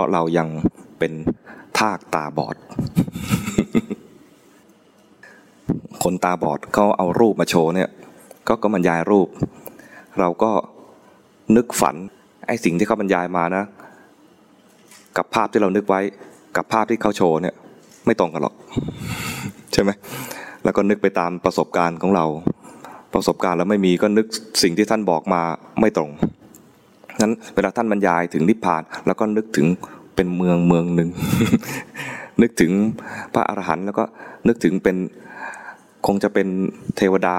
ราะเรายังเป็นทากตาบอด คนตาบอดเขาเอารูปมาโชว์เนี่ย ก็ก็บรรยายรูป เราก็นึกฝันไอ้สิ่งที่เขาบรรยายมานะ กับภาพที่เรานึกไว้ กับภาพที่เขาโชว์เนี่ย ไม่ตรงกันหรอก ใช่ไหมแล้วก็นึกไปตามประสบการณ์ของเรา ประสบการณ์แล้วไม่มีก็นึกสิ่งที่ท่านบอกมาไม่ตรง นั้นเวลาท่านบรรยายถึงนิพพาน แล้วก็นึกถึงเป็นเมืองเมืองหนึ่ง นึกถึงพระอรหันต์แล้วก็นึกถึงเป็นคงจะเป็นเทวดา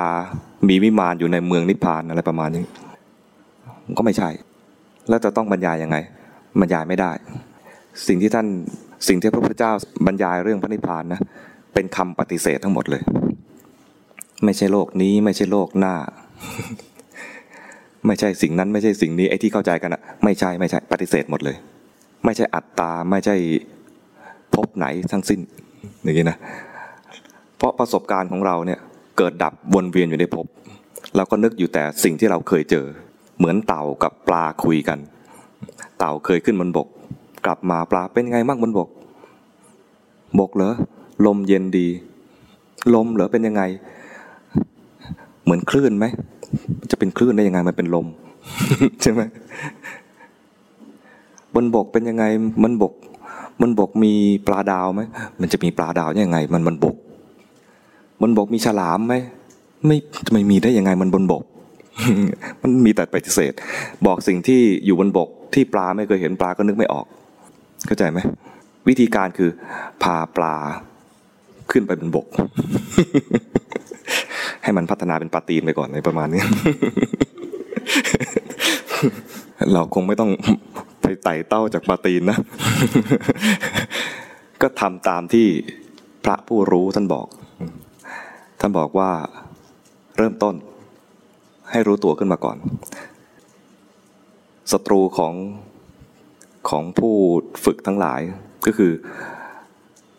มีวิมานอยู่ในเมืองนิพพานอะไรประมาณนี้ ก็ไม่ใช่ แล้วจะต้องบรรยายยังไง บรรยายไม่ได้ สิ่งที่ท่านสิ่งที่พระพุทธเจ้าบรรยายเรื่องพระนิพพานนะเป็นคำปฏิเสธทั้งหมดเลย ไม่ใช่โลกนี้ไม่ใช่โลกหน้า ไม่ใช่สิ่งนั้นไม่ใช่สิ่งนี้ไอ้ที่เข้าใจกันอะไม่ใช่ไม่ใช่ปฏิเสธหมดเลย ไม่ใช่อัตตาไม่ใช่พบไหนทั้งสิ้นอย่างนี้นะเพราะประสบการณ์ของเราเนี่ยเกิดดับวนเวียนอยู่ในภพเราก็นึกอยู่แต่สิ่งที่เราเคยเจอ เหมือนเต่ากับปลาคุยกัน เต่าเคยขึ้นบนบก กลับมาปลาเป็นไงบ้างบนบก บกเหรอลมเย็นดี ลมเหรอเป็นยังไง เหมือนคลื่นไหม จะเป็นคลื่นได้ยังไงมันเป็นลมใช่ไหมบนบกเป็นยังไงมันบก มันบกมีปลาดาวไหมมันจะมีปลาดาวยังไง มันมันบกบนบกมีฉลามไหมไม่จะไม่มีได้ยังไงมันบนบก มันมีแต่ปฏิเสธ บอกสิ่งที่อยู่บนบก ที่ปลาไม่เคยเห็นปลาก็นึกไม่ออก เข้าใจไหมวิธีการคือพาปลาขึ้นไปบนบก ให้มันพัฒนาเป็นปาตีนไปก่อนในประมาณนี้ เราคงไม่ต้องไปไต่เต้าจากปาตีนนะ ก็ทำตามที่พระผู้รู้ท่านบอก ท่านบอกว่าเริ่มต้น ให้รู้ตัวขึ้นมาก่อนศัตรูของของผู้ฝึกทั้งหลายก็คือ